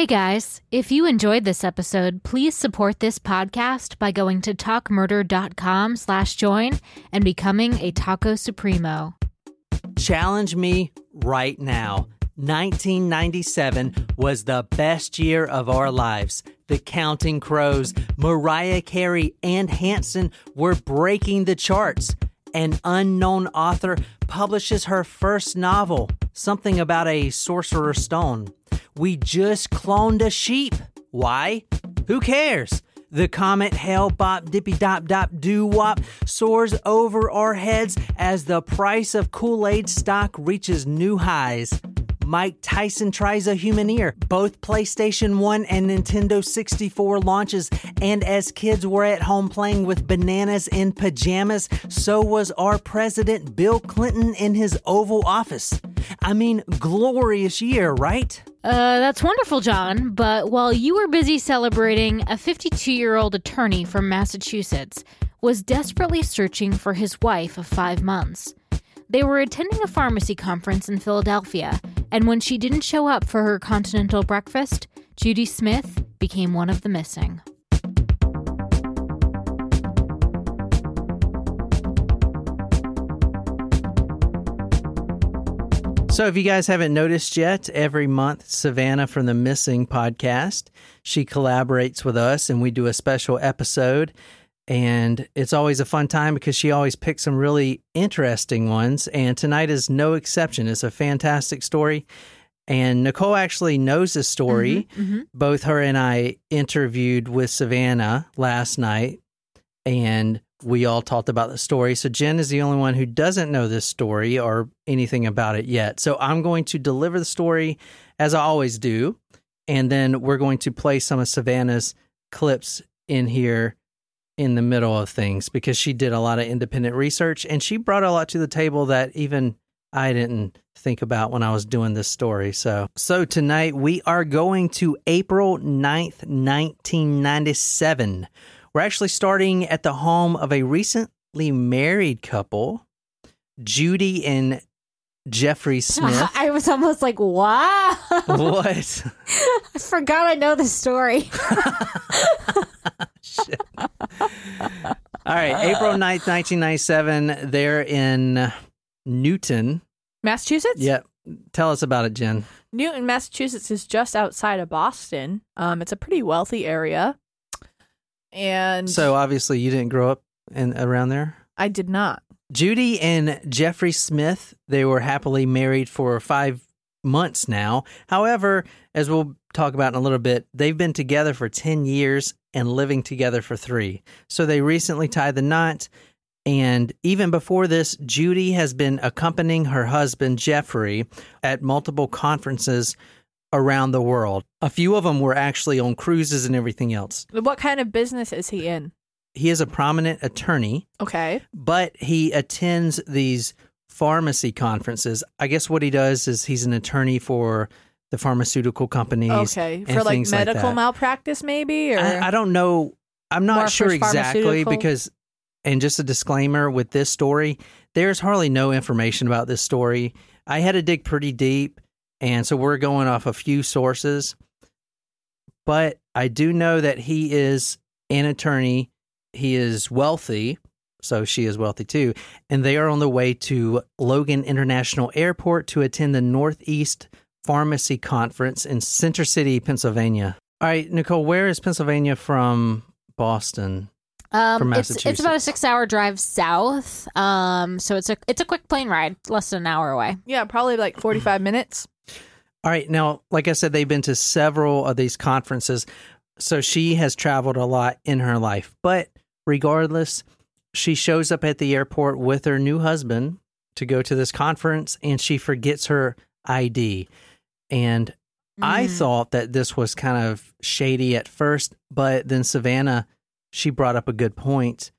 Hey guys, if you enjoyed this episode, please support this podcast by going to talkmurder.com slash join and becoming a Taco Supremo. Challenge me right now. 1997 was the best year of our lives. The Counting Crows, Mariah Carey, and Hanson were breaking the charts. An unknown author publishes her first novel, something about a sorcerer's stone. We just cloned a sheep. Why? Who cares? The comet Hale-Bopp dippy dop dop doo wop soars over our heads as the price of Kool Aid stock reaches new highs. Mike Tyson tries a human ear. Both PlayStation 1 and Nintendo 64 launches, and as kids were at home playing with bananas in pajamas, so was our president Bill Clinton in his Oval Office. I mean, glorious year, right? Uh, that's wonderful, John. But while you were busy celebrating, a 52 year old attorney from Massachusetts was desperately searching for his wife of five months. They were attending a pharmacy conference in Philadelphia, and when she didn't show up for her continental breakfast, Judy Smith became one of the missing. So, if you guys haven't noticed yet, every month, Savannah from the Missing podcast, she collaborates with us and we do a special episode. And it's always a fun time because she always picks some really interesting ones. And tonight is no exception. It's a fantastic story. And Nicole actually knows this story. Mhm, mhm. Both her and I interviewed with Savannah last night, and we all talked about the story. So Jen is the only one who doesn't know this story or anything about it yet. So I'm going to deliver the story as I always do, and then we're going to play some of Savannah's clips in here in the middle of things because she did a lot of independent research and she brought a lot to the table that even I didn't think about when I was doing this story. So, so tonight we are going to April 9th, 1997. We're actually starting at the home of a recently married couple, Judy and Jeffrey Smith. I was almost like, wow. what? I forgot I know the story. Shit. All right, April 9th, 1997. They're in Newton. Massachusetts? Yep. Tell us about it, Jen. Newton, Massachusetts is just outside of Boston. Um, it's a pretty wealthy area. And So obviously you didn't grow up in around there. I did not. Judy and Jeffrey Smith, they were happily married for five months now. However, as we'll talk about in a little bit, they've been together for 10 years and living together for three. So they recently tied the knot. And even before this, Judy has been accompanying her husband, Jeffrey, at multiple conferences around the world. A few of them were actually on cruises and everything else. What kind of business is he in? He is a prominent attorney Okay. but he attends these pharmacy conferences. I guess what he does is he's an attorney for the pharmaceutical companies. Okay. and For like things like medical malpractice, maybe? Or I, I don't know. I'm not sure exactly because, and just a disclaimer with this story, there's hardly no information about this story. I had to dig pretty deep, and so we're going off a few sources. But I do know that he is an attorney. He is wealthy, so she is wealthy too. And they are on the way to Logan International Airport to attend the Northeast Pharmacy Conference in Center City, Pennsylvania. All right, Nicole, where is Pennsylvania from Boston? Um, From it's, it's about a six-hour drive south. Um, so it's a it's a quick plane ride, less than an hour away. yeah, probably like 45 minutes. All right, now, like I said, they've been to several of these conferences. So she has traveled a lot in her life. But regardless, she shows up at the airport with her new husband to go to this conference and she forgets her ID. And I Mm. thought that this was kind of shady at first, but then Savannah, she brought up a good point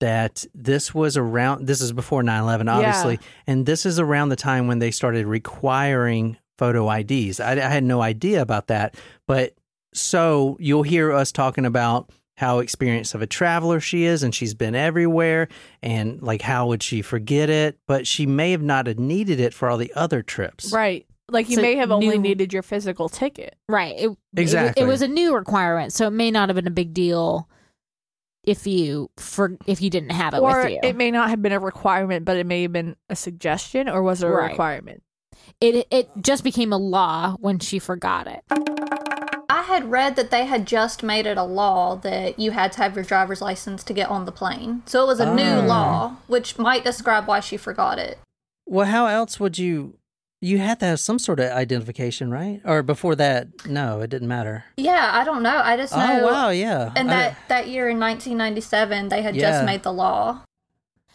that this was around, this is before 9 11, obviously. And this is around the time when they started requiring photo IDs. I, I had no idea about that. But so you'll hear us talking about how experienced of a traveler she is and she's been everywhere and like how would she forget it but she may have not have needed it for all the other trips Right. Like you So may have only new- needed your physical ticket. Right. It, it- Exactly. It, was a new requirement, so it may not have been a big deal if you for if you didn't have it or with you. it may not have been a requirement, but it may have been a suggestion, or was it a Right. requirement? it it just became a law when she forgot it. I had read that they had just made it a law that you had to have your driver's license to get on the plane. So it was a new Oh. law, which might describe why she forgot it. Well, how else would you? You had to have some sort of identification, right? Or before that, no, it didn't matter. Yeah, I don't know. I just oh, know. Oh wow, yeah. And I- that, that year in 1997, they had Yeah. just made the law.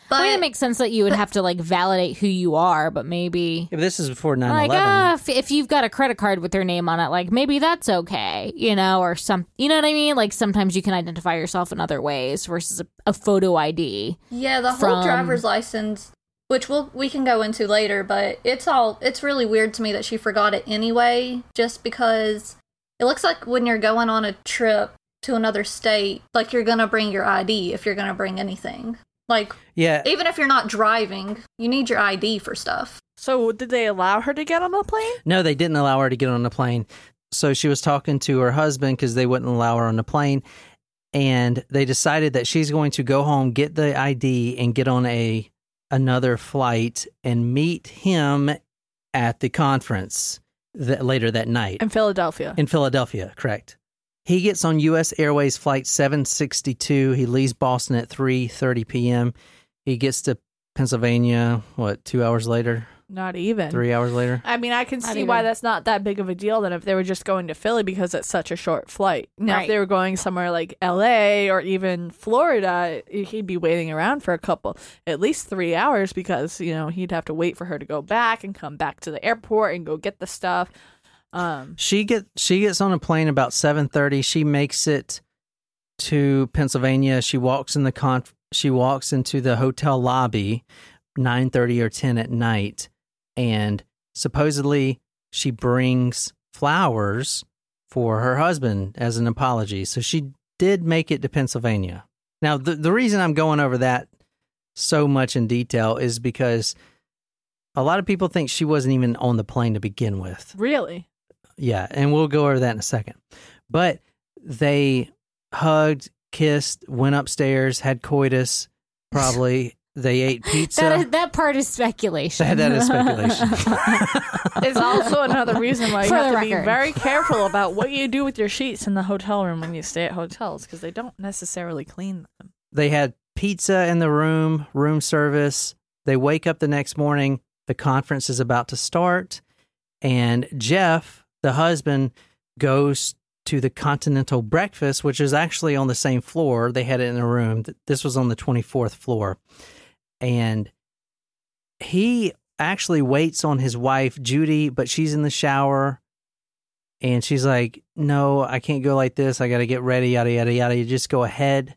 But I mean, it makes sense that you would have to like validate who you are, but maybe if this is before 9 like 11. ah, if, if you've got a credit card with their name on it, like maybe that's okay, you know, or some, you know what I mean? Like sometimes you can identify yourself in other ways versus a, a photo ID. Yeah, the whole from- driver's license, which we'll we can go into later, but it's all it's really weird to me that she forgot it anyway, just because it looks like when you're going on a trip to another state, like you're gonna bring your ID if you're gonna bring anything. Like yeah, even if you're not driving, you need your ID for stuff. So did they allow her to get on the plane? No, they didn't allow her to get on the plane. So she was talking to her husband because they wouldn't allow her on the plane. And they decided that she's going to go home, get the ID, and get on a another flight and meet him at the conference that, later that night In Philadelphia. in Philadelphia. Correct. He gets on U.S. Airways flight 762. He leaves Boston at 3:30 p.m. He gets to Pennsylvania. What? Two hours later? Not even. Three hours later? I mean, I can Not see why that's not that big of a deal than if they were just going to Philly because it's such a short flight. Now, Right. if they were going somewhere like LA or even Florida, he'd be waiting around for a couple, at least three hours because, you know, he'd have to wait for her to go back and come back to the airport and go get the stuff. Um, She get she gets on a plane about seven thirty. She makes it to Pennsylvania. She walks in the con. She walks into the hotel lobby, nine thirty or ten at night, and supposedly she brings flowers for her husband as an apology. So she did make it to Pennsylvania. Now the the reason I'm going over that so much in detail is because a lot of people think she wasn't even on the plane to begin with. really? Yeah, and we'll go over that in a second. But they hugged, kissed, went upstairs, had coitus. Probably they ate pizza. That is, that part is speculation. That- that is speculation. It's also another reason why you For have the to be very careful about what you do with your sheets in the hotel room when you stay at hotels because they don't necessarily clean them. they had pizza in the room, room service. They wake up the next morning. The conference is about to start, and Jeff, the husband, goes to the continental breakfast, which is actually on the same floor. They had it in a room. This was on the 24th floor. And he actually waits on his wife, Judy, but she's in the shower. And she's like, No, I can't go like this. I got to get ready, yada, yada, yada. You just go ahead.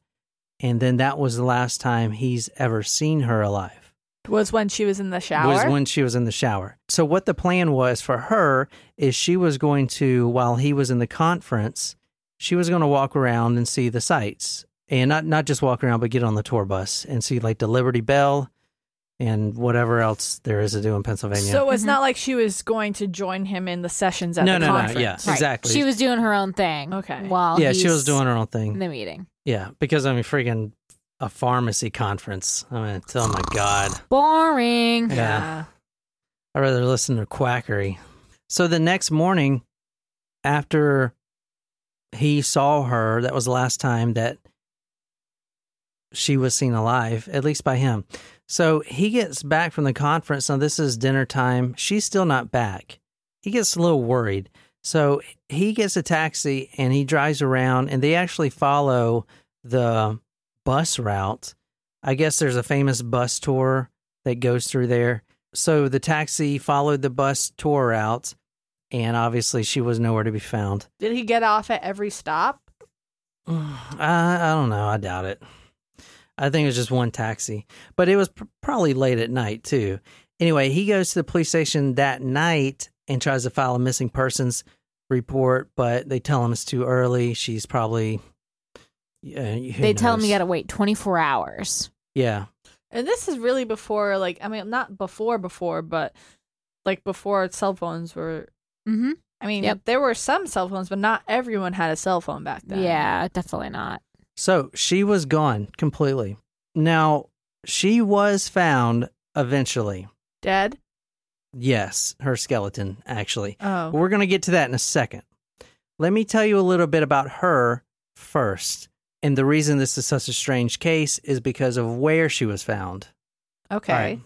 And then that was the last time he's ever seen her alive Was when she was in the shower. was when she was in the shower. So what the plan was for her is she was going to while he was in the conference, she was going to walk around and see the sights. And not not just walk around but get on the tour bus and see like the Liberty Bell and whatever else there is to do in Pennsylvania. So it's mm-hmm. not like she was going to join him in the sessions at no, the no, conference. no, yeah, Right. exactly. She was doing her own thing. Okay. While yeah, she was doing her own in thing. the meeting. Yeah, because I mean freaking a pharmacy conference. I mean, oh my god. Boring. Yeah. Yeah. I'd rather listen to quackery. So the next morning, after he saw her, that was the last time that she was seen alive, at least by him. So he gets back from the conference. Now, this is dinner time. She's still not back. He gets a little worried. So he gets a taxi and he drives around, and they actually follow the bus route. I guess there's a famous bus tour that goes through there. So the taxi followed the bus tour route, and obviously she was nowhere to be found. Did he get off at every stop? I, I don't know. I doubt it. I think it was just one taxi, but it was pr- probably late at night too. Anyway, he goes to the police station that night and tries to file a missing persons report, but they tell him it's too early. She's probably. Yeah, who They tell him you got to wait 24 hours. Yeah, And this is really before, like, I mean, not before, before, but like before cell phones were. Mm-hmm. I mean, Yep. there were some cell phones, but not everyone had a cell phone back then. Yeah, definitely not. So she was gone completely. Now, she was found eventually. dead. Yes, her skeleton, actually. Oh, We're going to get to that in a second. Let me tell you a little bit about her first. And the reason this is such a strange case is because of where she was found. okay. All right.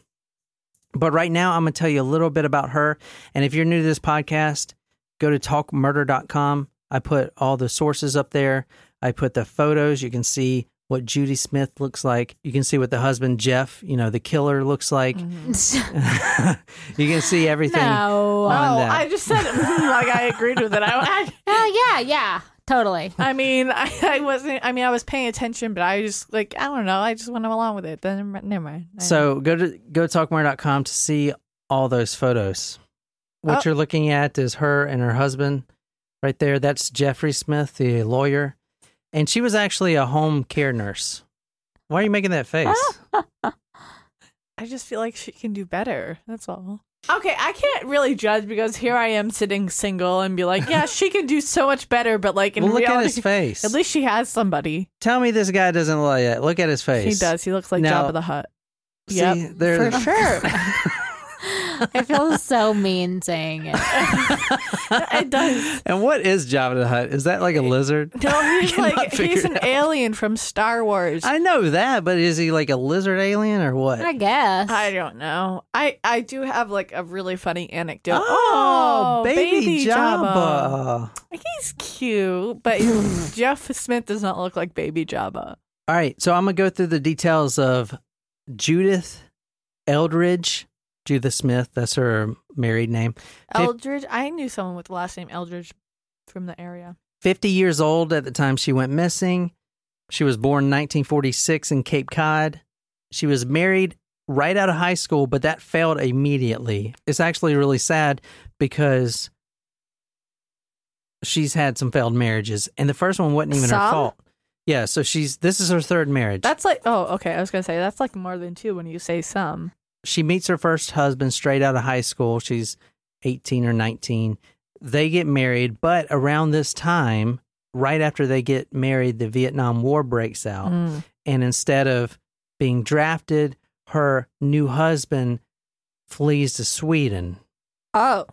But right now, I'm going to tell you a little bit about her. And if you're new to this podcast, go to talkmurder.com. I put all the sources up there. I put the photos. You can see what Judy Smith looks like. You can see what the husband, Jeff, you know, the killer looks like. Mhm. you can see everything. no. on Oh, that. I just said mm, like I agreed with it. I, I, Oh yeah, yeah, totally. I mean, I, I wasn't. I mean, I was paying attention, but I just like I don't know. I just went along with it. Then never mind. I- So go to go to talkmurder.com to see all those photos. What Oh. you're looking at is her and her husband right there. That's Jeffrey Smith, the lawyer. And she was actually a home care nurse. Why are you making that face? I just feel like she can do better. That's all. Okay, I can't really judge because here I am sitting single and be like, yeah, she can do so much better. But like in well, look reality, at his face. at least she has somebody. Tell me this guy doesn't like that. Look at his face. He does. He looks like Now- Jabba the Hutt. See, Yep, there- for sure. I feel so mean saying it. it does. and what is Jabba the Hutt? Is that like a lizard? No, he's cannot like figure he's an alien from Star Wars. I know that, but is he like a lizard alien or what? I guess. I don't know. I I do have like a really funny anecdote. oh, oh baby, Jabba. Jabba. He's cute, but Jeff Smith does not look like baby Jabba. All right, so I'm gonna go through the details of Judith Eldridge, Judith Smith. That's her married name. Eldridge. I knew someone with the last name Eldridge from the area. 50 years old at the time she went missing. She was born in 1946 in Cape Cod. She was married right out of high school, but that failed immediately. It's actually really sad because she's had some failed marriages, and the first one wasn't even her Some? fault. Yeah, so she's this is her third marriage. That's like oh okay. I was gonna say that's like more than two when you say some. She meets her first husband straight out of high school. She's 18 or 19. They get married, but around this time, right after they get married, the Vietnam War breaks out. Mm. And instead of being drafted, her new husband flees to Sweden Oh,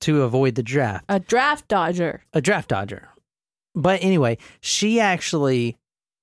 to avoid the draft. a draft dodger. A draft dodger. But anyway, she actually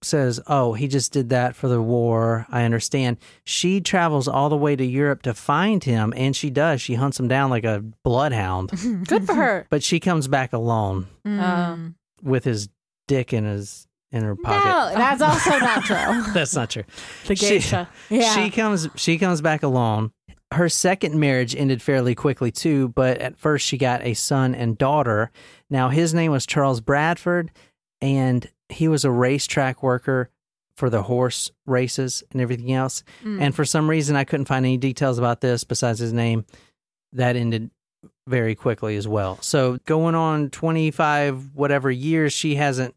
says, Oh, he just did that for the war. I understand. She travels all the way to Europe to find him, and she does. She hunts him down like a bloodhound. Good for her. but she comes back alone Mm. with his dick in his in her pocket. No, that's also not true. That's not true. The She- geisha. Yeah. She comes she comes back alone. Her second marriage ended fairly quickly too, but at first she got a son and daughter. Now his name was Charles Bradford and he was a racetrack worker for the horse races and everything else. Mm. And for some reason I couldn't find any details about this besides his name. That ended very quickly as well. So going on 25 whatever years she hasn't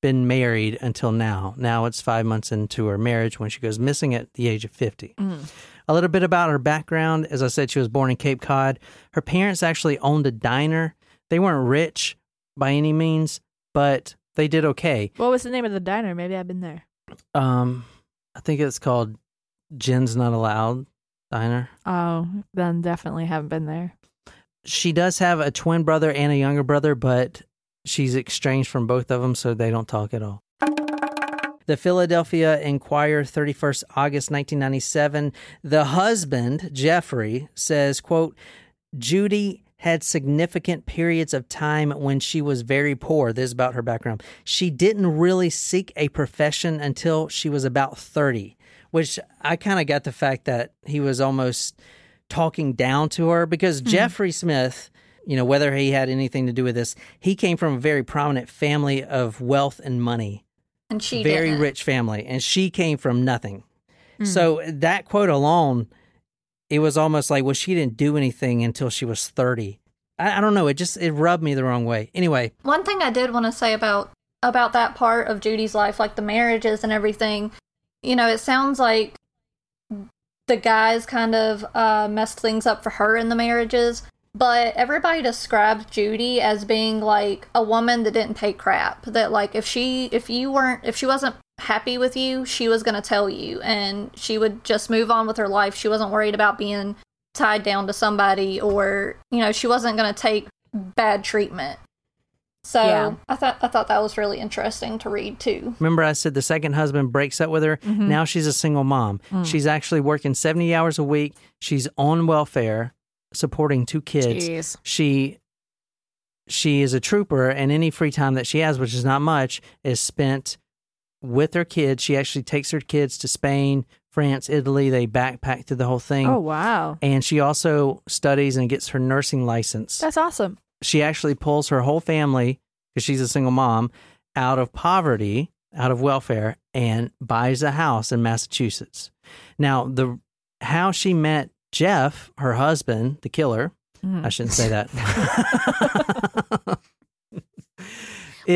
been married until now. Now it's 5 months into her marriage when she goes missing at the age of 50. Mm. A little bit about her background. As I said, she was born in Cape Cod. Her parents actually owned a diner. They weren't rich by any means, but they did okay. What was the name of the diner? Maybe I've been there. Um, I think it's called Jen's Not Allowed Diner. Oh, then definitely haven't been there. She does have a twin brother and a younger brother, but she's estranged from both of them, so they don't talk at all. The Philadelphia Inquirer, 31st August 1997. The husband, Jeffrey, says, quote, Judy had significant periods of time when she was very poor. This is about her background. She didn't really seek a profession until she was about 30, which I kind of got the fact that he was almost talking down to her because Jeffrey Smith, you know, whether he had anything to do with this, he came from a very prominent family of wealth and money and she very didn't. rich family, and she came from nothing. Hmm. So that quote alone, it was almost like, well, she didn't do anything until she was thirty. I, I don't know. It just it rubbed me the wrong way. Anyway, One thing I did want to say about about that part of Judy's life, like the marriages and everything, you know, it sounds like the guys kind of uh, messed things up for her in the marriages. But everybody described Judy as being like a woman that didn't take crap. That like if she if you weren't if she wasn't happy with you, she was gonna tell you, and she would just move on with her life. She wasn't worried about being tied down to somebody, or you know, she wasn't gonna take bad treatment. So Yeah. I thought I thought that was really interesting to read too. Remember, I said the second husband breaks up with her. Mm-hmm. Now she's a single mom. Mm. She's actually working 70 hours a week. She's on welfare, supporting two kids. Jeez. She she is a trooper, and any free time that she has, which is not much, is spent with her kids. She actually takes her kids to Spain, France, Italy. They backpack through the whole thing. Oh wow, And she also studies and gets her nursing license. that's awesome. she actually pulls her whole family because she's a single mom out of poverty out of welfare and buys a house in massachusetts now the how she met jeff her husband the killer Mm. i shouldn't say that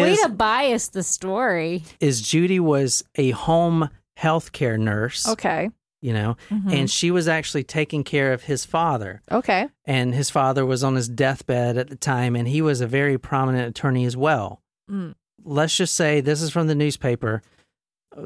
Way to bias the story. is judy was a home healthcare nurse Okay. you know Mhm. and she was actually taking care of his father okay. and his father was on his deathbed at the time and he was a very prominent attorney as well Mm. let's just say this is from the newspaper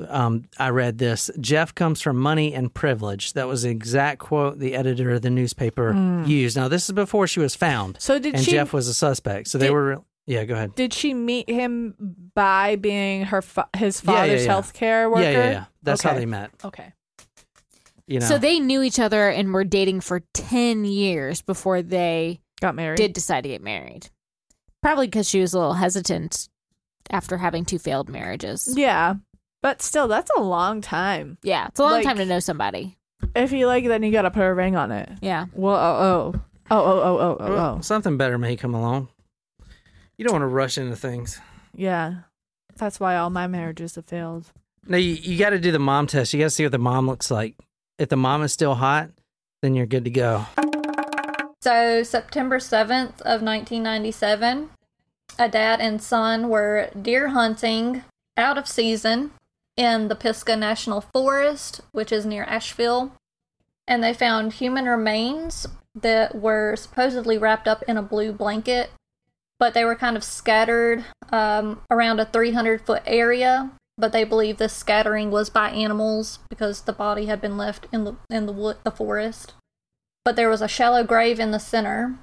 um, i read this jeff comes from money and privilege that was the exact quote the editor of the newspaper used now this is before she was found So did and she jeff was a suspect so they Did- were yeah go ahead did she meet him by being her fa- his Yeah, yeah, father's yeah. healthcare worker? yeah yeah yeah that's how Okay. they met Okay. you know So they knew each other and were dating for 10 years before they Got married. did decide to get married. Probably because she was a little hesitant after having two failed marriages. Yeah. But still, that's a long time. Yeah, it's a long Like- time to know somebody. If you like, it then you gotta put a ring on it. Yeah. Well, oh, oh, oh, oh, oh, oh, oh, oh. something better may come along you don't want to rush into things Yeah. That's why all my marriages have failed. no you, you got to do the mom test you got to see what the mom looks like if the mom is still hot then you're good to go So, September 7th of 1997, a dad and son were deer hunting out of season in the Pisgah National Forest, which is near Asheville, and they found human remains that were supposedly wrapped up in a blue blanket, but they were kind of scattered um, around a 300 foot area. But they believe this scattering was by animals because the body had been left in the in the wood, the forest but there was a shallow grave in the center,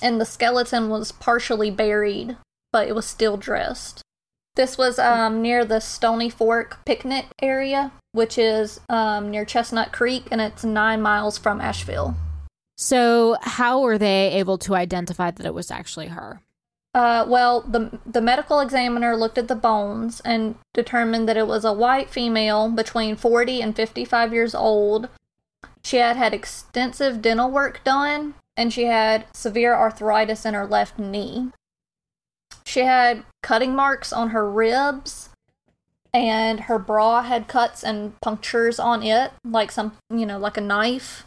and the skeleton was partially buried, but it was still dressed. This was um, near the Stony Fork picnic area, which is um, near Chestnut Creek, and it's nine miles from Asheville. So, how were they able to identify that it was actually her? Uh, well, the the medical examiner looked at the bones and determined that it was a white female between 40 and 55 years old. She had had extensive dental work done, and she had severe arthritis in her left knee. She had cutting marks on her ribs, and her bra had cuts and punctures on it, like some, you know, like a knife.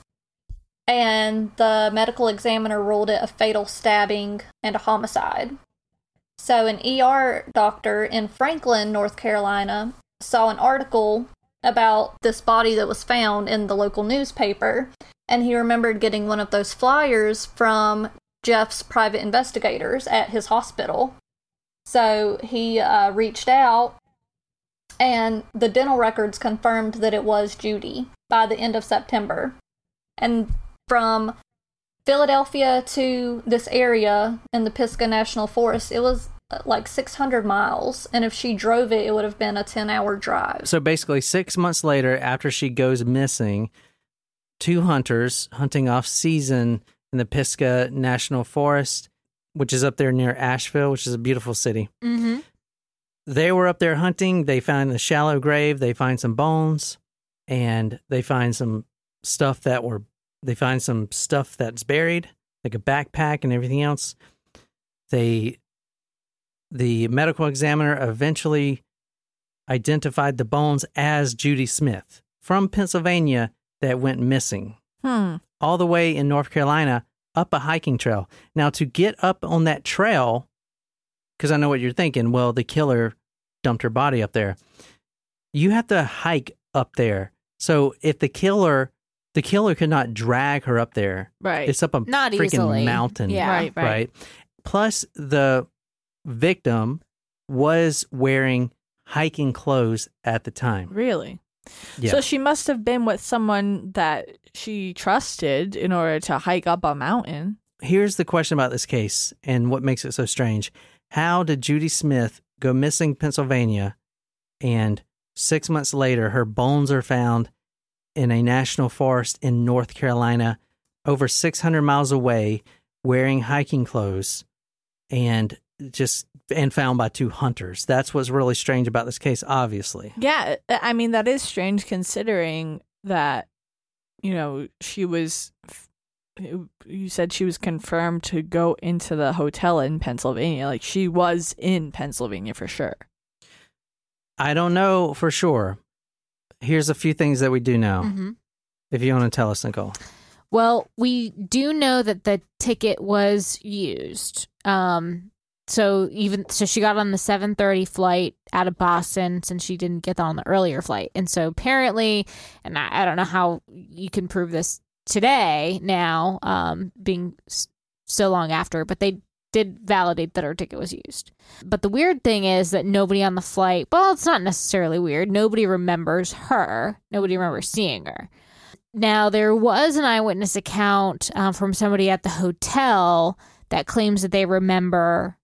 And the medical examiner ruled it a fatal stabbing and a homicide. So, an ER doctor in Franklin, North Carolina, saw an article about this body that was found in the local newspaper, and he remembered getting one of those flyers from Jeff's private investigators at his hospital. So, he uh, reached out, and the dental records confirmed that it was Judy by the end of September. And from Philadelphia to this area in the Pisgah National Forest, it was uh, like 600 miles. And if she drove it, it would have been a 10 hour drive. So basically, six months later, after she goes missing, two hunters hunting off season in the Pisgah National Forest, which is up there near Asheville, which is a beautiful city. Mm-hmm. They were up there hunting. They find the shallow grave. They find some bones, and they find some stuff that were. They find some stuff that's buried, like a backpack and everything else. They, the medical examiner eventually identified the bones as Judy Smith from Pennsylvania that went missing Hmm. all the way in North Carolina up a hiking trail. Now, to get up on that trail, because I know what you're thinking, well, the killer dumped her body up there. You have to hike up there. So if the killer The killer could not drag her up there. Right. It's up a Not freaking easily. mountain. Yeah. Right, right. Plus, the victim was wearing hiking clothes at the time. Really? Yeah. So she must have been with someone that she trusted in order to hike up a mountain. Here's the question about this case and what makes it so strange. How did Judy Smith go missing Pennsylvania and six months later her bones are found in a national forest in North Carolina over 600 miles away wearing hiking clothes and just and found by two hunters. That's what's really strange about this case obviously. Yeah, I mean that is strange considering that you know she was you said she was confirmed to go into the hotel in Pennsylvania. Like she was in Pennsylvania for sure. I don't know for sure. Here's a few things that we do know. hmm If you want to tell us, Nicole. Well, we do know that the ticket was used. Um, so even so, she got on the seven thirty flight out of Boston since she didn't get on the earlier flight, and so apparently, and I, I don't know how you can prove this today now, um, being s- so long after, but they did validate that her ticket was used. But the weird thing is that nobody on the flight. Well, it's not necessarily weird. Nobody remembers her. Nobody remembers seeing her. Now, there was an eyewitness account um, from somebody at the hotel that claims that they remember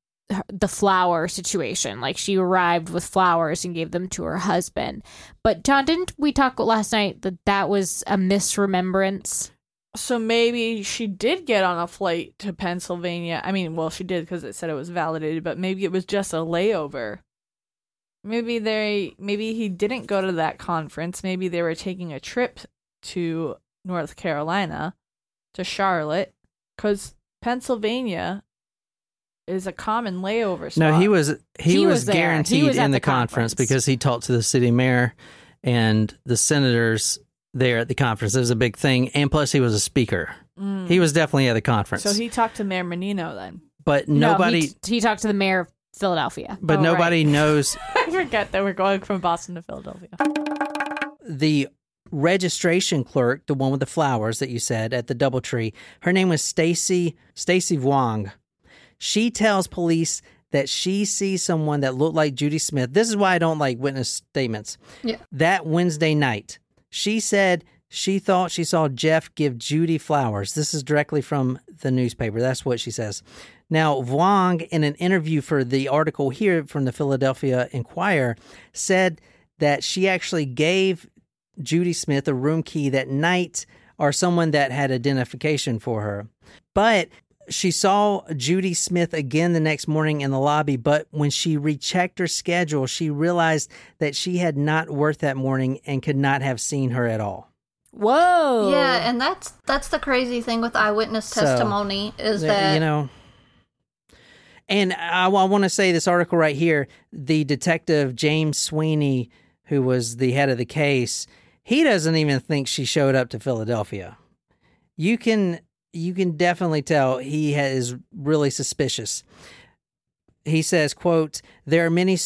the flower situation. Like she arrived with flowers and gave them to her husband. But, John, didn't we talk last night that that was a misremembrance? So maybe she did get on a flight to Pennsylvania. I mean, well, she did because it said it was validated, but maybe it was just a layover. Maybe they, maybe he didn't go to that conference. Maybe they were taking a trip to North Carolina, to Charlotte, because Pennsylvania is a common layover spot. No, he was he, He was, was there. He guaranteed was in the, the conference. conference. because he talked to the city mayor and the senators there at the conference. It was a big thing, and plus he was a speaker. Mm. He was definitely at the conference. So he talked to Mayor Menino then. but No, nobody, he, t- he talked to the mayor of Philadelphia. but Oh, nobody right. knows I forget that we're going from Boston to Philadelphia. the registration clerk, the one with the flowers that you said at the DoubleTree. Her name was Stacy Stacy Wong. She tells police that she sees someone that looked like Judy Smith. This is why I don't like witness statements. Yeah. That Wednesday night, she said she thought she saw Jeff give Judy flowers. This is directly from the newspaper. That's what she says. Now, Wong, in an interview for the article here from the Philadelphia Inquirer, said that she actually gave Judy Smith a room key that night or someone that had identification for her. But she saw Judy Smith again the next morning in the lobby, but when she rechecked her schedule, she realized that she had not worked that morning and could not have seen her at all. Whoa. Yeah, and that's that's the crazy thing with eyewitness So, testimony is Uh, that you know and i, I want to say this article right here the detective james sweeney who was the head of the case he doesn't even think she showed up to philadelphia you can you can definitely tell he is really suspicious. He says quote there are many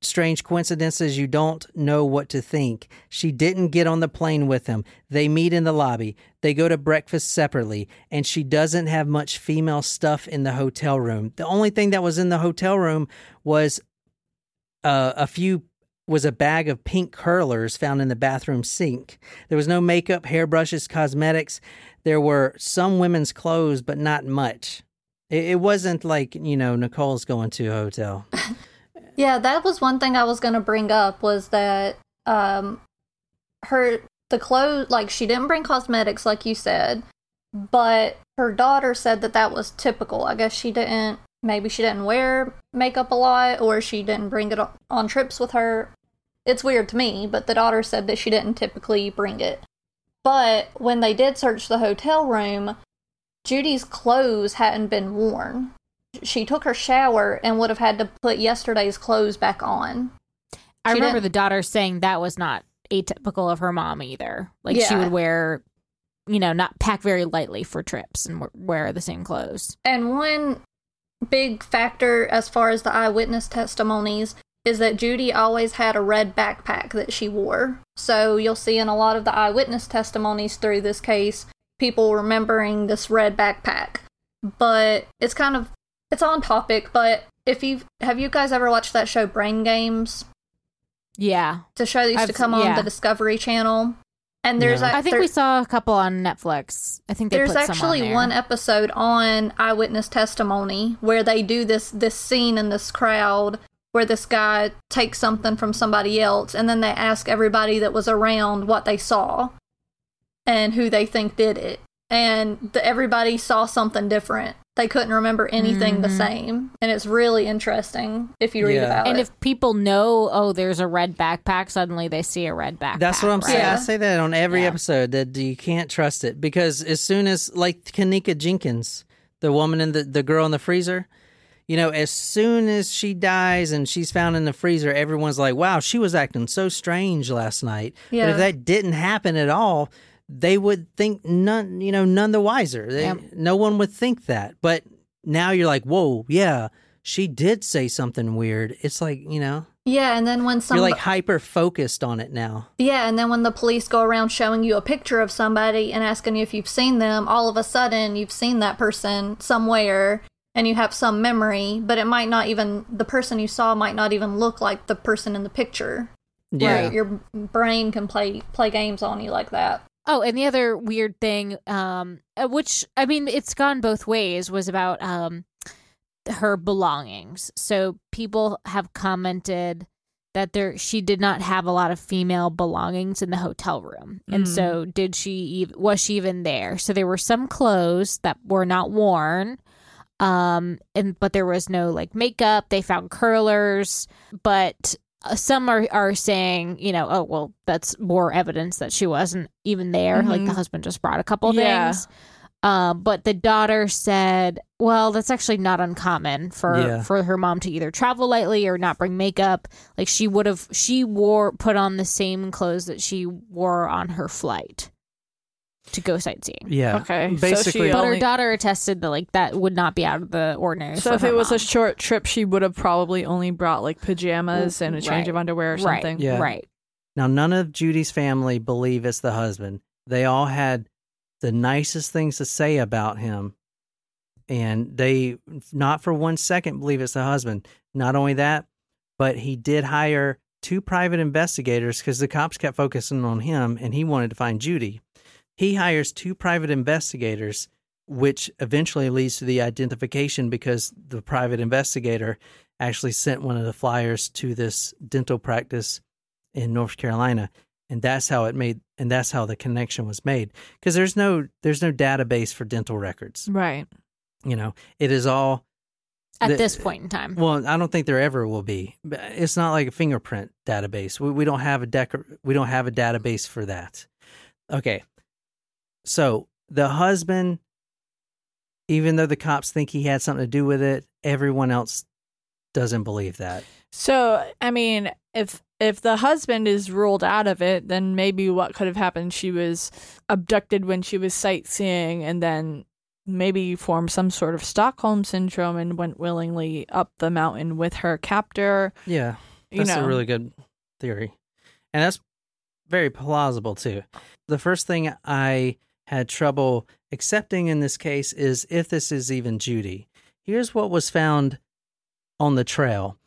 strange coincidences. You don't know what to think. She didn't get on the plane with him. They meet in the lobby. They go to breakfast separately and she doesn't have much female stuff in the hotel room. The only thing that was in the hotel room was uh, a few was a bag of pink curlers found in the bathroom sink there was no makeup hairbrushes cosmetics there were some women's clothes but not much it, it wasn't like you know nicole's going to a hotel Yeah, that was one thing I was going to bring up was that um her the clothes like she didn't bring cosmetics like you said, but her daughter said that that was typical. I guess she didn't maybe she didn't wear makeup a lot or she didn't bring it on- on trips with her. It's weird to me, but the daughter said that she didn't typically bring it. But when they did search the hotel room, Judy's clothes hadn't been worn she took her shower and would have had to put yesterday's clothes back on. I She remember didn't- the daughter saying that was not atypical of her mom either. Like she would wear, you know, not pack very lightly for trips and wear the same clothes. And one big factor as far as the eyewitness testimonies is that Judy always had a red backpack that she wore. So you'll see in a lot of the eyewitness testimonies through this case, people remembering this red backpack. But it's kind of it's on topic, but if you have you guys ever watched that show Brain Games? Yeah. It's a show that used to I've- come on yeah. the Discovery Channel. And there's No. a, I think there- we saw a couple on Netflix. I think they there's put some actually on there. one episode on eyewitness testimony where they do this this scene in this crowd where this guy takes something from somebody else and then they ask everybody that was around what they saw and who they think did it and the, everybody saw something different they couldn't remember anything the Mhm. same and it's really interesting if you read Yeah. about And it And if people know, oh, there's a red backpack, suddenly they see a red backpack. That's what I'm saying. Yeah. I say that on every Yeah. episode that you can't trust it because as soon as like Kenneka Jenkins, the woman in the the girl in the freezer, you know, as soon as she dies and she's found in the freezer, everyone's like, "Wow, she was acting so strange last night." But if that didn't happen at all, they would think none, you know, none the wiser. They. No one would think that. But now you're like, "Whoa, yeah, she did say something weird." It's like, you know, yeah and then when some you're like hyper focused on it now. Yeah, and then when the police go around showing you a picture of somebody and asking you if you've seen them, all of a sudden you've seen that person somewhere and you have some memory, but it might not even, the person you saw might not even look like the person in the picture. Yeah. Right, your brain can play play games on you like that. Oh, and the other weird thing, um, uh, which I mean, it's gone both ways, was about um, her belongings. So people have commented that there she did not have a lot of female belongings in the hotel room, and Mm. so did she? Was she even there? So there were some clothes that were not worn. Um and but there was no like makeup. They found curlers, but uh, some are are saying, you know, oh well, that's more evidence that she wasn't even there. Like the Mhm. husband just brought a couple Yeah. things. Um, but the daughter said, "Well, that's actually not uncommon for Yeah. for her mom to either travel lightly or not bring makeup. Like she would have, she wore put on the same clothes that she wore on her flight to go sightseeing. Yeah. Okay, so Basically, But only- her daughter attested that like that would not be out of the ordinary. So for if her it was mom. a short trip, she would have probably only brought like pajamas and a change Right. of underwear or Right. something. Yeah. right, now none of Judy's family believe it's the husband. They all had the nicest things to say about him, and they not for one second believe it's the husband. Not only that, but he did hire two private investigators because the cops kept focusing on him, and he wanted to find Judy. He hires two private investigators, which eventually leads to the identification because the private investigator actually sent one of the flyers to this dental practice in North Carolina, and that's how it made, and that's how the connection was made. Because there's no, there's no database for dental records. Right. You know, it is all. at the- this point in time. Well, I don't think there ever will be. It's not like a fingerprint database. We, we don't have a dec- We don't have a database for that. Okay, so the husband, even though the cops think he had something to do with it, everyone else doesn't believe that. So I mean, if if the husband is ruled out of it, then maybe what could have happened? She was abducted when she was sightseeing, and then maybe formed some sort of Stockholm syndrome and went willingly up the mountain with her captor. Yeah, You That's know, a really good theory. And that's very plausible too. The first thing I had trouble accepting in this case is if this is even Judy. Here's what was found on the trail.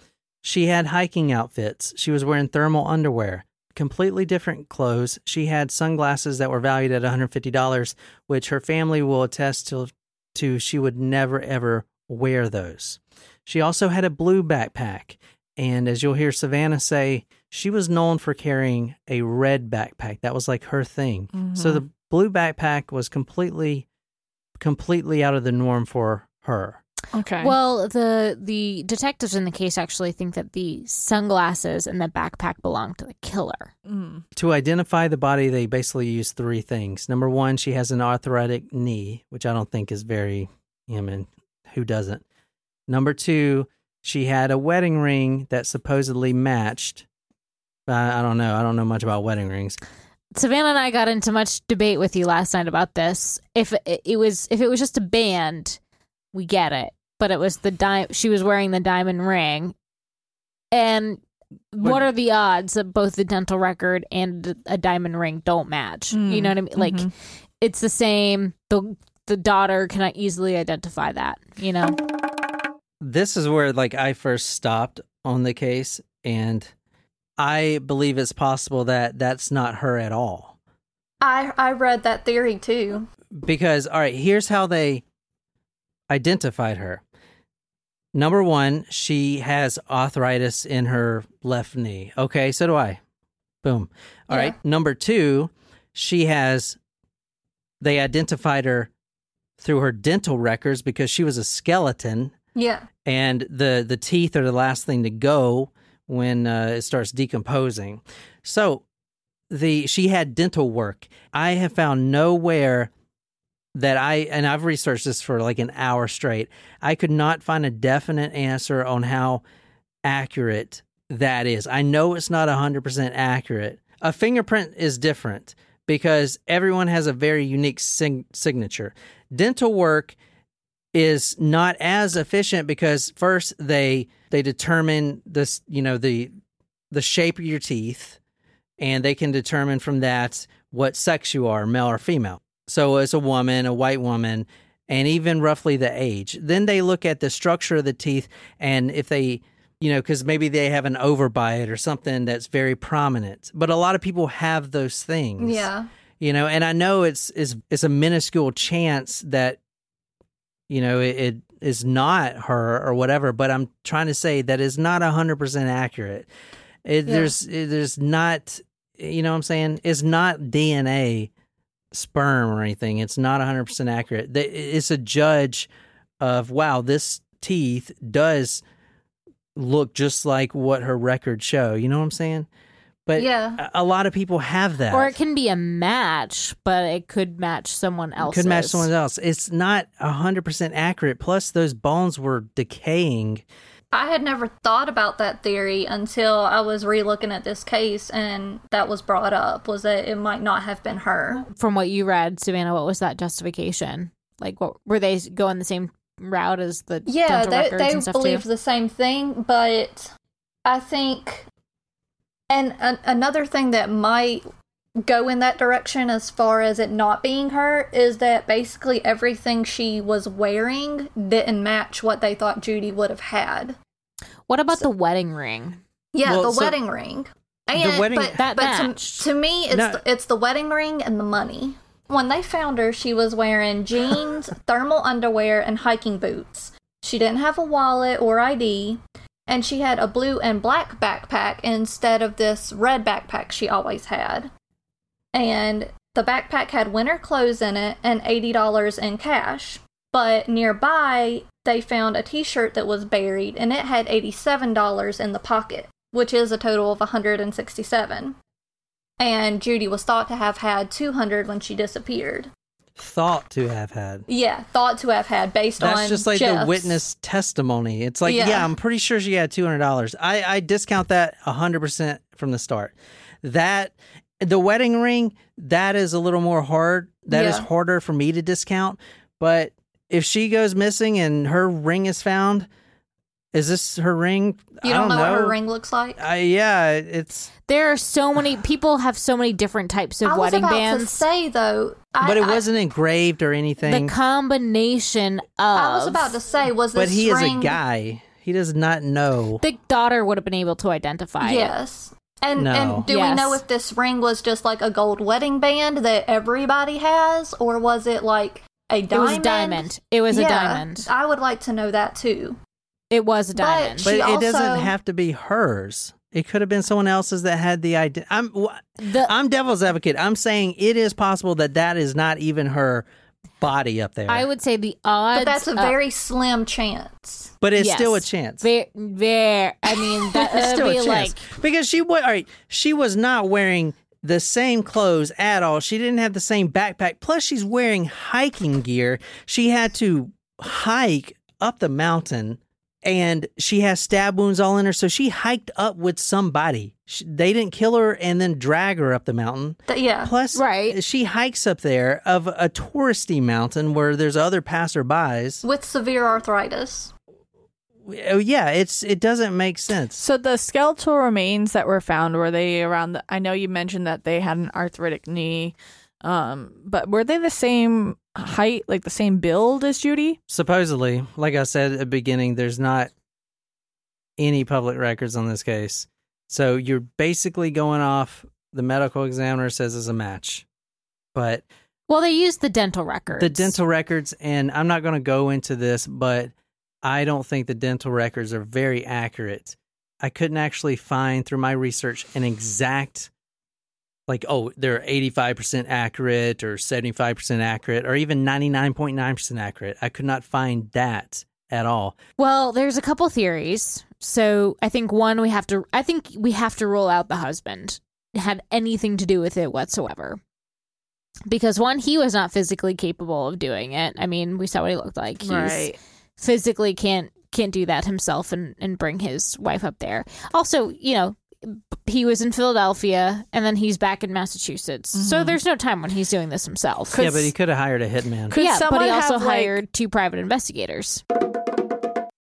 She had hiking outfits. She was wearing thermal underwear, completely different clothes. She had sunglasses that were valued at $150, which her family will attest to, to she would never ever wear those. She also had a blue backpack. And as you'll hear Savannah say, she was known for carrying a red backpack. That was like her thing. So the mm-hmm. Blue backpack was completely, completely out of the norm for her. okay. Well, the the detectives in the case actually think that the sunglasses and the backpack belong to the killer. Mm. To identify the body, they basically use three things. Number one, she has an arthritic knee, which I don't think is very, I mean, who doesn't? Number two, she had a wedding ring that supposedly matched. I, I don't know. I don't know much about wedding rings. Savannah and I got into much debate with you last night about this. If it, was if it was just a band, we get it. But it was the di- she was wearing the diamond ring. And what are the odds that both the dental record and a diamond ring don't match? Mm, You know what I mean? Like mhm. it's the same. The the daughter cannot easily identify that. You know. this is where like I first stopped on the case and I believe it's possible that that's not her at all. I I read that theory too. Because all right, here's how they identified her. Number 1, she has arthritis in her left knee. Okay, so do I. Boom. All Yeah. right. Number 2, she has they identified her through her dental records because she was a skeleton Yeah. and the the teeth are the last thing to go when uh, it starts decomposing. So the she had dental work. I have found nowhere that I and I've researched this for like an hour straight. I could not find a definite answer on how accurate that is. I know it's not 100% accurate. A fingerprint is different because everyone has a very unique sig- signature. Dental work is not as efficient because first they they determine this you know the the shape of your teeth and they can determine from that what sex you are male or female. So as a woman a white woman and even roughly the age. Then they look at the structure of the teeth and if they you know because maybe they have an overbite or something that's very prominent. But a lot of people have those things. Yeah. you know and i know it's it's, it's a minuscule chance that you know it, it is not her or whatever but i'm trying to say that is not 100% accurate. It, Yeah. there's it, there's not you know what i'm saying? It's not dna sperm or anything. It's not 100% accurate. It's a judge of wow this teeth does look just like what her records show. You know what i'm saying but Yeah. a, a lot of people have that Or it can be a match, but it could match someone else. could match someone else. It's not hundred percent accurate. Plus, those bones were decaying. I had never thought about that theory until I was re-looking at this case and that was brought up was that it might not have been her. From what you read, Savannah, what was that justification? Like, what were they going the same route as the Yeah, dental they records they and stuff believe too? the same thing, but I think and an another thing that might go in that direction as far as it not being her is that basically everything she was wearing didn't match what they thought Judy would have had. What about the wedding ring? Yeah, Well, the so- wedding ring. And, wedding- but, That but matched. to, to me, it's No. the, it's the wedding ring and the money. When they found her, she was wearing jeans, thermal underwear, and hiking boots. She didn't have a wallet or ID, and she had a blue and black backpack instead of this red backpack she always had. And the backpack had winter clothes in it and $80 in cash. But nearby, they found a t shirt that was buried and it had $87 in the pocket, which is a total of 167 And Judy was thought to have had 200 when she disappeared. Thought to have had. Yeah, thought to have had based on That's just like the witness testimony. It's like, yeah, Yeah. I'm pretty sure she had two hundred dollars. I I discount that hundred percent from the start. That the wedding ring that is a little more hard. That is Yeah. harder for me to discount. But if she goes missing and her ring is found, is this her ring? You don't, don't know, what her ring looks like? I, yeah, it's. There are so many people have so many different types of I was wedding about to bands. say though, I, but it I- wasn't engraved or anything. the combination of I, was about to say, was this but he ring? is a guy. He does not know. the daughter would have been able to identify it. Yes. And No. and do we know if this ring was just like a gold wedding band that everybody has, or was it like a diamond? It diamond? was a diamond. It was a diamond. I would like to know that too. It was a But diamond. But She it doesn't have to be hers. It could have been someone else's that had the idea. I'm wh- the, I'm devil's advocate. I'm saying it is possible that that is not even her body up there. I would say the odds. But that's a of- very slim chance. but it's yes. still a chance. Very, very. I mean, that It's would still be a like chance because she was all right. She was not wearing the same clothes at all. She didn't have the same backpack. Plus, she's wearing hiking gear. She had to hike up the mountain, and she has stab wounds all in her. So she hiked up with somebody. She, they didn't kill her and then drag her up the mountain. Th- yeah. Plus, Right. she hikes up there of a touristy mountain where there's other passerbys. With severe arthritis. Oh, yeah, it's it doesn't make sense. So the skeletal remains that were found were they around the I know you mentioned that they had an arthritic knee. Um, but were they the same height, like the same build as Judy? Supposedly, like I said at the beginning, there's not any public records on this case. So you're basically going off the medical examiner says is a match. But Well, they used the dental records. the dental records, and I'm not going to go into this, but I don't think the dental records are very accurate. I couldn't actually find through my research an exact, like, oh, they're 85% accurate or 75% accurate or even 99.9% accurate. I could not find that at all. Well, there's a couple theories. So I think one we have to I think we have to rule out the husband had anything to do with it whatsoever. Because one, he was not physically capable of doing it. I mean, we saw what he looked like. He's physically can't can't do that himself and, and bring his wife up there. Also, you know, he was in Philadelphia and then he's back in Massachusetts. So mm-hmm. there's no time when he's doing this himself. yeah, but he could have hired a hitman. Could yeah, but he also have, like- hired two private investigators.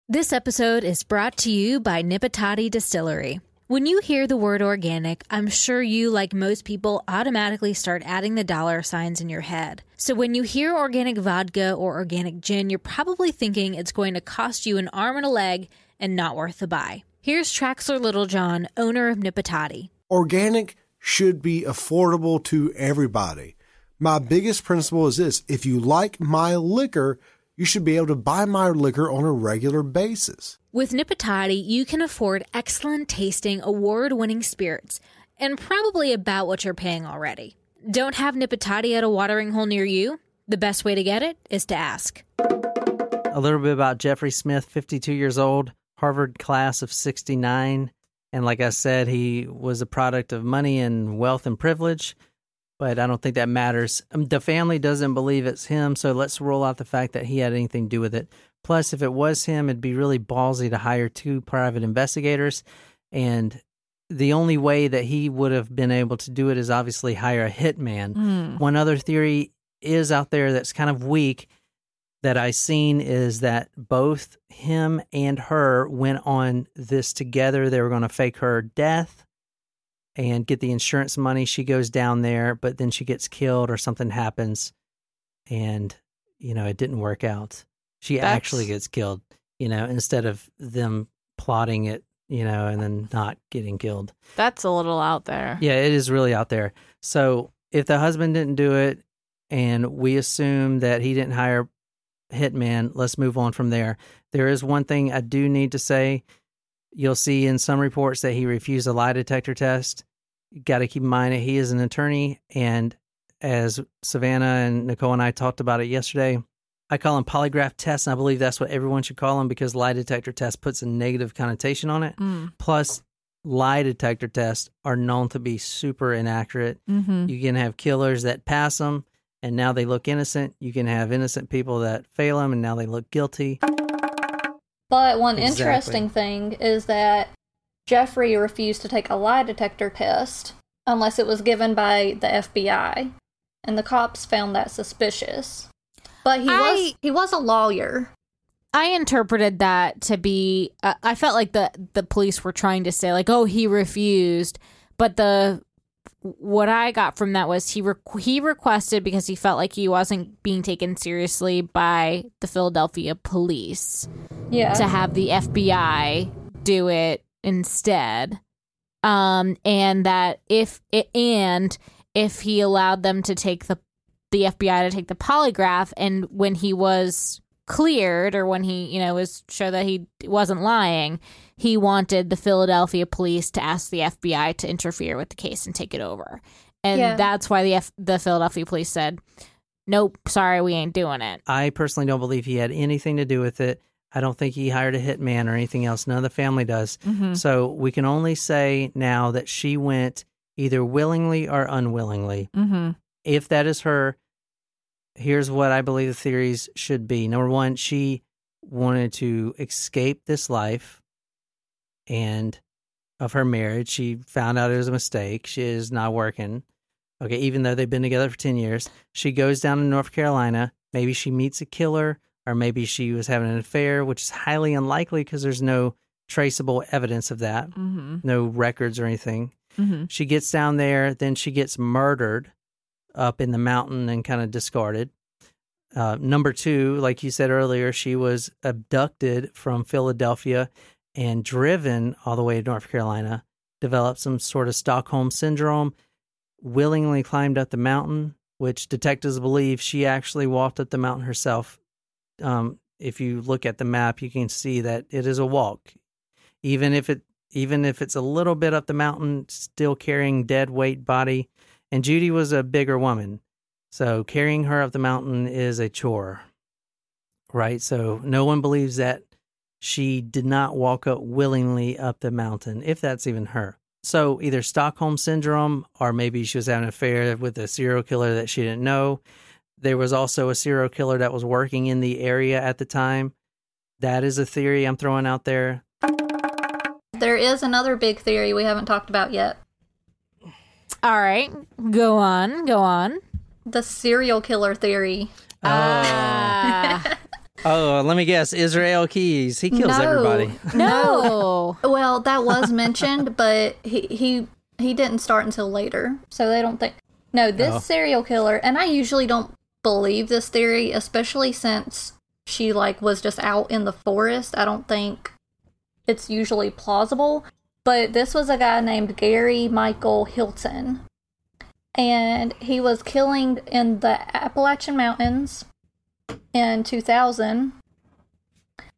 This episode is brought to you by Nipitati Distillery. When you hear the word organic, I'm sure you, like most people, automatically start adding the dollar signs in your head. So when you hear organic vodka or organic gin, you're probably thinking it's going to cost you an arm and a leg and not worth the buy. Here's Traxler Littlejohn, owner of Nipatati. organic should be affordable to everybody. My biggest principle is this if you like my liquor, you should be able to buy my liquor on a regular basis. With Nipatati, you can afford excellent tasting, award winning spirits, and probably about what you're paying already. Don't have Nipatati at a watering hole near you? The best way to get it is to ask. a little bit about Jeffrey Smith, 52 years old, Harvard class of 69. And like I said, he was a product of money and wealth and privilege, but I don't think that matters. Um, the family doesn't believe it's him, so let's rule out the fact that he had anything to do with it. Plus, if it was him, it'd be really ballsy to hire two private investigators. And the only way that he would have been able to do it is obviously hire a hitman. One other theory is out there that's kind of weak that I seen is that both him and her went on this together. They were going to fake her death and get the insurance money. She goes down there, but then she gets killed or something happens, and you know it didn't work out. She That's- actually gets killed, you know, instead of them plotting it, you know, and then not getting killed. That's a little out there. Yeah, it is really out there. So if the husband didn't do it and we assume that he didn't hire hitman, let's move on from there. There is one thing I do need to say. You'll see in some reports that he refused a lie detector test. You got to keep in mind that he is an attorney and as Savannah and Nicole and I talked about it yesterday, I call them polygraph tests, and I believe that's what everyone should call them because lie detector test puts a negative connotation on it. Mm. Plus, lie detector tests are known to be super inaccurate. Mm-hmm. You can have killers that pass them and now they look innocent. You can have innocent people that fail them and now they look guilty. But one Exactly. interesting thing is that Jeffrey refused to take a lie detector test unless it was given by the FBI, and the cops found that suspicious. But he I- was he was a lawyer. I interpreted that to be. Uh, I felt like the the police were trying to say like, oh, he refused, but the what I got from that was he re- he requested because he felt like he wasn't being taken seriously by the Philadelphia police Yeah. to have the FBI do it instead. Um, and that if it, and if he allowed them to take the the FBI to take the polygraph, and when he was cleared or when he you know was sure that he wasn't lying, he wanted the Philadelphia police to ask the FBI to interfere with the case and take it over, and Yeah. that's why the F- the Philadelphia police said, "Nope, sorry, we ain't doing it." I personally don't believe he had anything to do with it. I don't think he hired a hitman or anything else. None of the family does. Mm-hmm. So we can only say now that she went either willingly or unwillingly. Mm-hmm. if that is her, here's what I believe the theories should be. Number one, she wanted to escape this life and of her marriage. She found out it was a mistake. She is not working. Okay, even though they've been together for 10 years, she goes down to North Carolina. Maybe she meets a killer or maybe she was having an affair, which is highly unlikely because there's no traceable evidence of that, Mm-hmm. no records or anything. Mm-hmm. She gets down there, then she gets murdered up in the mountain and kind of discarded. Uh, number two, like you said earlier, she was abducted from Philadelphia and driven all the way to North Carolina, developed some sort of Stockholm syndrome, willingly climbed up the mountain, which detectives believe she actually walked up the mountain herself. Um, if you look at the map, you can see that it is a walk. Even if it even if it's a little bit up the mountain, still carrying dead weight body. And Judy was a bigger woman. So carrying her up the mountain is a chore. Right? So no one believes that she did not walk up willingly up the mountain, if that's even her. So either Stockholm syndrome or maybe she was having an affair with a serial killer that she didn't know. There was also a serial killer that was working in the area at the time. That is a theory I'm throwing out there. There is another big theory we haven't talked about yet. All right, go on, go on. The serial killer theory. Ah, Oh, let me guess. Israel Keys. He kills No. everybody. no. Well, that was mentioned, but he he he didn't start until later, so they don't think. No, this Oh. serial killer, and I usually don't believe this theory, especially since she like was just out in the forest. I don't think it's usually plausible. But this was a guy named Gary Michael Hilton, and he was killing in the Appalachian Mountains in 2000.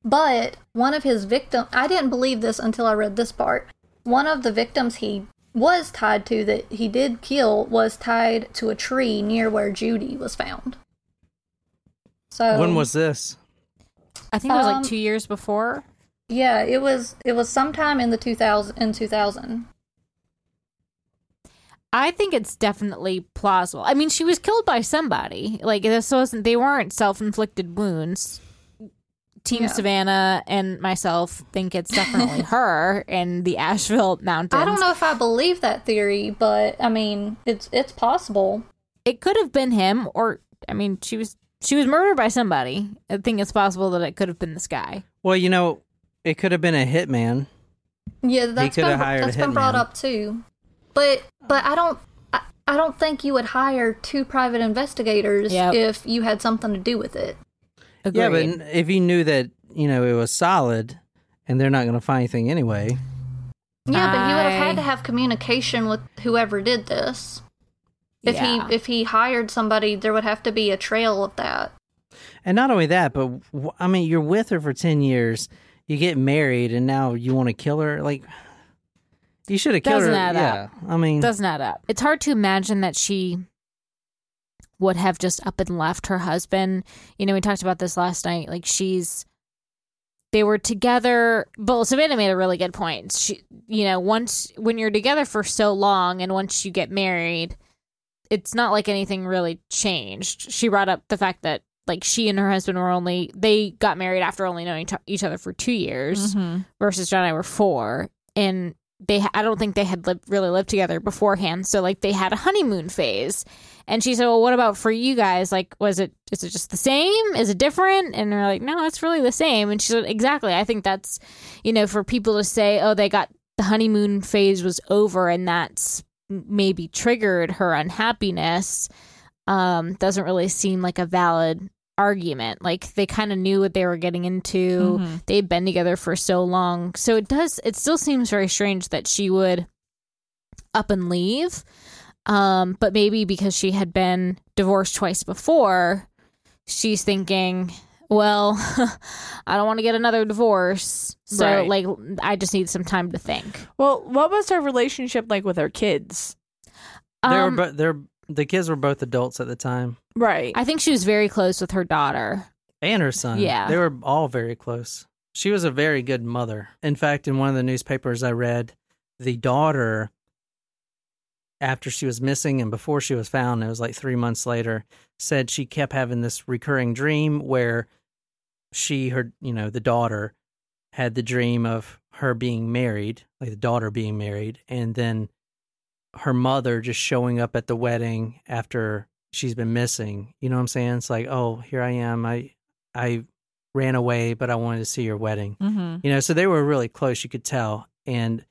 But one of his victims, I didn't believe this until I read this part. One of the victims he was tied to that he did kill was tied to a tree near where Judy was found. So When was this? I think it was Um, like two years before. yeah, it was it was sometime in the 2000 in 2000. I think it's definitely plausible. I mean, she was killed by somebody. Like this wasn't. They weren't self-inflicted wounds. Team Yeah. Savannah and myself think it's definitely her in the Asheville Mountains. I don't know if I believe that theory, but I mean, it's it's possible. It could have been him, or I mean, she was she was murdered by somebody. I think it's possible that it could have been this guy. Well, you know, it could have been a hitman. Yeah, that's coulda been hired a that's been brought up too. But but I don't I, I don't think you would hire two private investigators Yep. if you had something to do with it. Agreed. Yeah, but if you knew that, you know, it was solid and they're not going to find anything anyway. Yeah, but he would have had to have communication with whoever did this. If Yeah. he if he hired somebody, there would have to be a trail of that. And not only that, but I mean, you're with her for 10 years, you get married, and now you want to kill her? Like, you should have killed Doesn't her. add yeah. I mean, doesn't add up. It's hard to imagine that she would have just up and left her husband. You know, we talked about this last night. Like she's they were together. But Savannah made a really good point. She, you know, once when you're together for so long, and once you get married, it's not like anything really changed. She brought up the fact that like she and her husband were only they got married after only knowing t- each other for two years Mhm. versus John and I were four, and they I don't think they had lived, really lived together beforehand. So like they had a honeymoon phase, and she said, "Well, what about for you guys? Like, was it is it just the same? Is it different?" And they're like, "No, it's really the same." And she said, "Exactly. I think that's you know for people to say, oh, they got the honeymoon phase was over, and that's maybe triggered her unhappiness." Um, doesn't really seem like a valid argument. Like they kind of knew what they were getting into Mhm. they'd been together for so long. So it does it still seems very strange that she would up and leave. Um, but maybe because she had been divorced twice before, she's thinking, well, I don't want to get another divorce. So Right. like I just need some time to think. Well, what was her relationship like with her kids? they're Um, bo- they're the kids were both adults at the time, Right. I think she was very close with her daughter. and her son. Yeah. they were all very close. She was a very good mother. In fact, in one of the newspapers I read, the daughter, after she was missing and before she was found, it was like three months later, said she kept having this recurring dream where she, her, you know, the daughter had the dream of her being married, like the daughter being married, and then her mother just showing up at the wedding after she's been missing. You know what I'm saying? It's like, oh, here I am. I, I ran away, but I wanted to see your wedding. Mm-hmm. You know, so they were really close, you could tell. And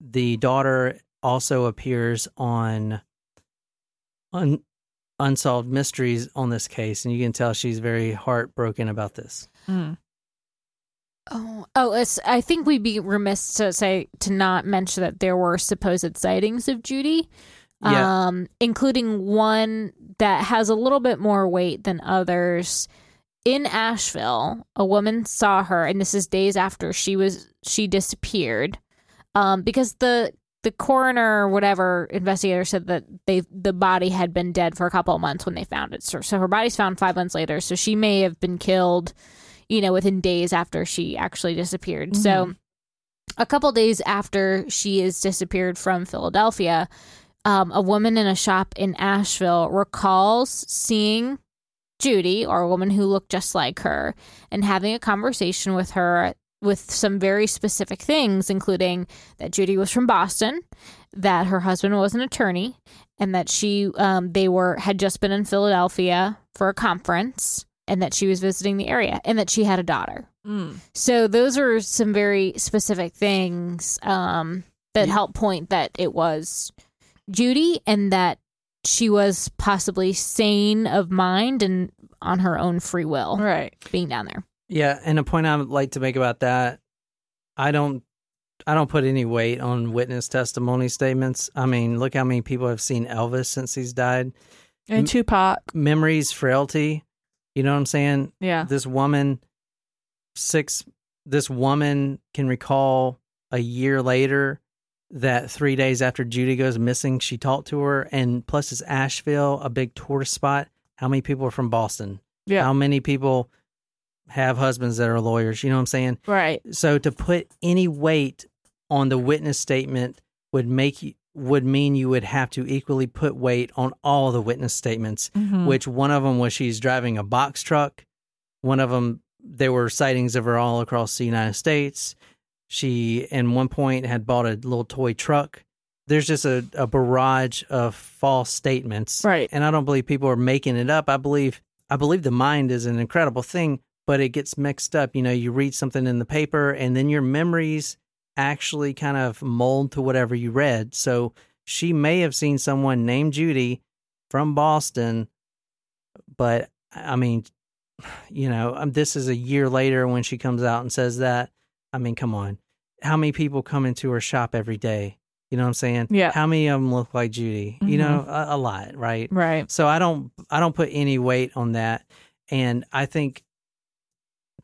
the daughter also appears on un, unsolved mysteries on this case, and you can tell she's very heartbroken about this. Mm. Oh, oh! I think we'd be remiss to say to not mention that there were supposed sightings of Judy, Yeah. um, including one that has a little bit more weight than others. In Asheville, a woman saw her, and this is days after she was she disappeared, um, because the the coroner or whatever investigator said that they the body had been dead for a couple of months when they found it. So, so her body's found five months later. So she may have been killed, you know, within days after she actually disappeared. So a couple days after she is disappeared from Philadelphia, um, a woman in a shop in Asheville recalls seeing Judy or a woman who looked just like her and having a conversation with her with some very specific things, including that Judy was from Boston, that her husband was an attorney, and that she um, they were had just been in Philadelphia for a conference, and that she was visiting the area, and that she had a daughter. Mm. So those are some very specific things um, that Yeah. help point that it was Judy and that she was possibly sane of mind and on her own free will Right. being down there. Yeah, and a point I would like to make about that, I don't I don't put any weight on witness testimony statements. I mean, look how many people have seen Elvis since he's died. And M- Tupac. Memories, frailty. You know what I'm saying? Yeah. This woman six this woman can recall a year later that 3 days after Judy goes missing, she talked to her and plus it's Asheville, a big tourist spot. How many people are from Boston? Yeah. How many people have husbands that are lawyers? You know what I'm saying? right. So to put any weight on the witness statement would make you would mean you would have to equally put weight on all the witness statements, Mhm. which one of them was she's driving a box truck. One of them there were sightings of her all across the United States. She in one point had bought a little toy truck. There's just a, a barrage of false statements. Right. And I don't believe people are making it up. I believe I believe the mind is an incredible thing, but it gets mixed up. You know, you read something in the paper and then your memories actually kind of mold to whatever you read. So she may have seen someone named Judy from Boston, but I mean, you know, um, this is a year later when she comes out and says that. I mean, come on. How many people come into her shop every day? You know what I'm saying? Yeah. How many of them look like Judy? You know, a, a lot, right? Right. So I don't I don't put any weight on that. And I think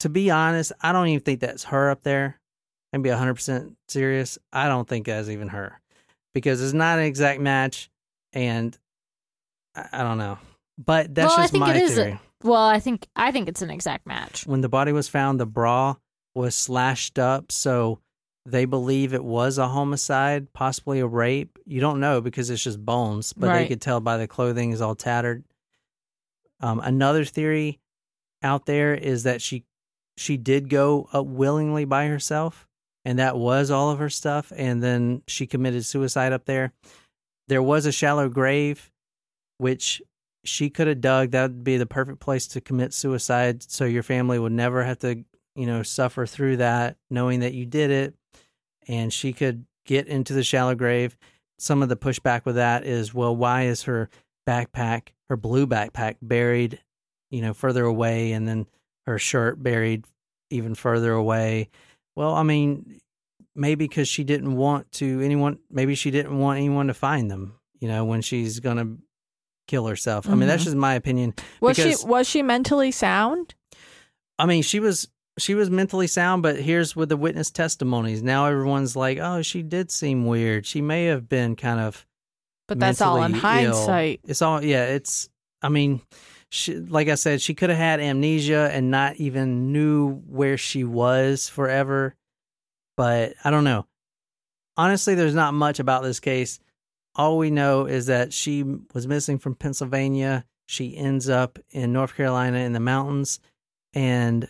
to be honest, I don't even think that's her up there. And be 100% serious, I don't think that's even her. Because it's not an exact match and I, I don't know. But that's Well, I just think my it is a- theory. Well, I think I think it's an exact match. when the body was found, the bra was slashed up, so they believe it was a homicide, possibly a rape. You don't know because it's just bones, but they could tell by the clothing is all tattered. Um, another theory out there is that she she did go up willingly by herself, and that was all of her stuff, and then she committed suicide up there. There was a shallow grave, which she could have dug. That would be the perfect place to commit suicide, so your family would never have to, you know, suffer through that, knowing that you did it. And she could get into the shallow grave. Some of the pushback with that is, well, why is her backpack, her blue backpack, buried, you know, further away, and then her shirt buried even further away? Well, I mean, maybe because she didn't want to anyone. Maybe she didn't want anyone to find them. You know, when she's gonna kill herself. I mean, that's Mhm. just my opinion. Was because- she was she mentally sound? I mean, she was she was mentally sound, but here's with the witness testimonies. Now everyone's like, "Oh, she did seem weird. She may have been kind of." But that's all in ill." hindsight. It's all yeah. It's I mean, she, like I said, she could have had amnesia and not even knew where she was forever. But I don't know. Honestly, there's not much about this case. All we know is that she was missing from Pennsylvania. She ends up in North Carolina in the mountains, and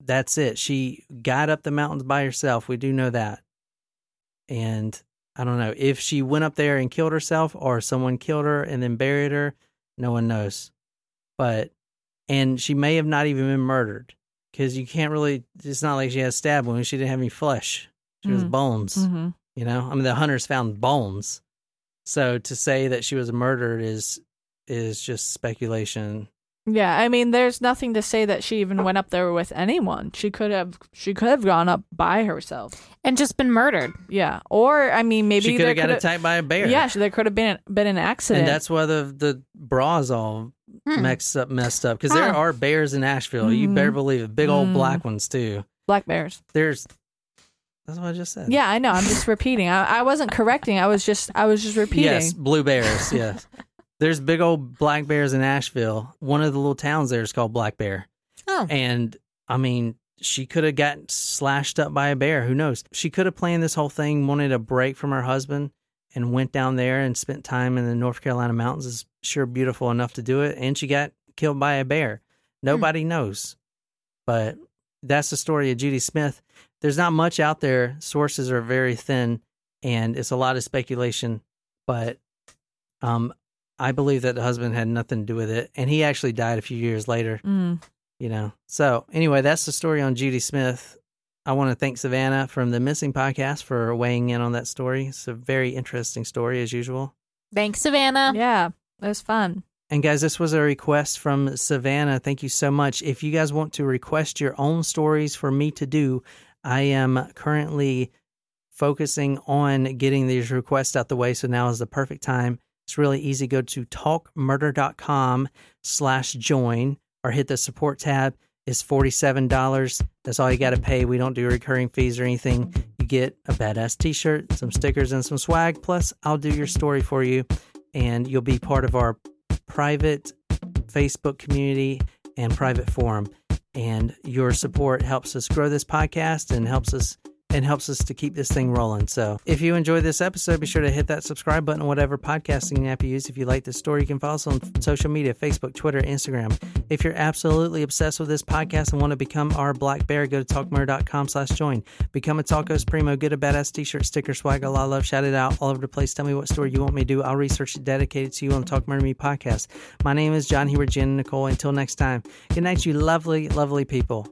that's it. She got up the mountains by herself. We do know that. And I don't know if she went up there and killed herself or someone killed her and then buried her. No one knows. But, and she may have not even been murdered because you can't really. It's not like she had stab wounds. She didn't have any flesh. She was Mm. bones. hmm You know, I mean, the hunters found bones. So to say that she was murdered is is just speculation. Yeah, I mean, there's nothing to say that she even went up there with anyone. She could have, she could have gone up by herself. And just been murdered. Yeah, or I mean, maybe she could there have got attacked by a bear. Yeah, there could have been been an accident. and that's why the the bras all Hmm. mixed up, messed up. Because there are bears in Asheville. You Mhm. better believe it. Big old Mm. black ones too. black bears. There's. That's what I just said. Yeah, I know. I'm just repeating. I, I wasn't correcting. I was just I was just repeating. Yes, blue bears. Yes. There's big old black bears in Asheville. One of the little towns there is called Black Bear. Oh. And I mean, she could have gotten slashed up by a bear. Who knows? She could have planned this whole thing, wanted a break from her husband, and went down there and spent time in the North Carolina mountains. Is sure beautiful enough to do it. And she got killed by a bear. Nobody knows. But that's the story of Judy Smith. There's not much out there. Sources are very thin, and it's a lot of speculation. But um, I believe that the husband had nothing to do with it, and he actually died a few years later Mm. you know. So anyway, that's the story on Judy Smith. I want to thank Savannah from the Missing Podcast for weighing in on that story. It's a very interesting story as usual. Thanks, Savannah. Yeah, it was fun. And guys, this was a request from Savannah. Thank you so much. If you guys want to request your own stories for me to do, I am currently focusing on getting these requests out the way. So now is the perfect time. It's really easy. Go to talkmurder.com slash join or hit the support tab. It's $47. That's all you got to pay. We don't do recurring fees or anything. You get a badass t shirt, some stickers, and some swag. Plus, I'll do your story for you, and you'll be part of our private Facebook community and private forum. And your support helps us grow this podcast and helps us and helps us to keep this thing rolling. So if you enjoyed this episode, be sure to hit that subscribe button on whatever podcasting app you use. If you like this story, you can follow us on social media, Facebook, Twitter, Instagram. If you're absolutely obsessed with this podcast and want to become our black bear, go to talkmurder.com slash join. Become a Talkos Primo, get a badass t-shirt, sticker, swag, a lot of love, shout it out all over the place. Tell me what story you want me to do. I'll research it dedicated to you on Talk Murder Me podcast. My name is John Heward, Jen and Nicole. Until next time, good night, you lovely, lovely people.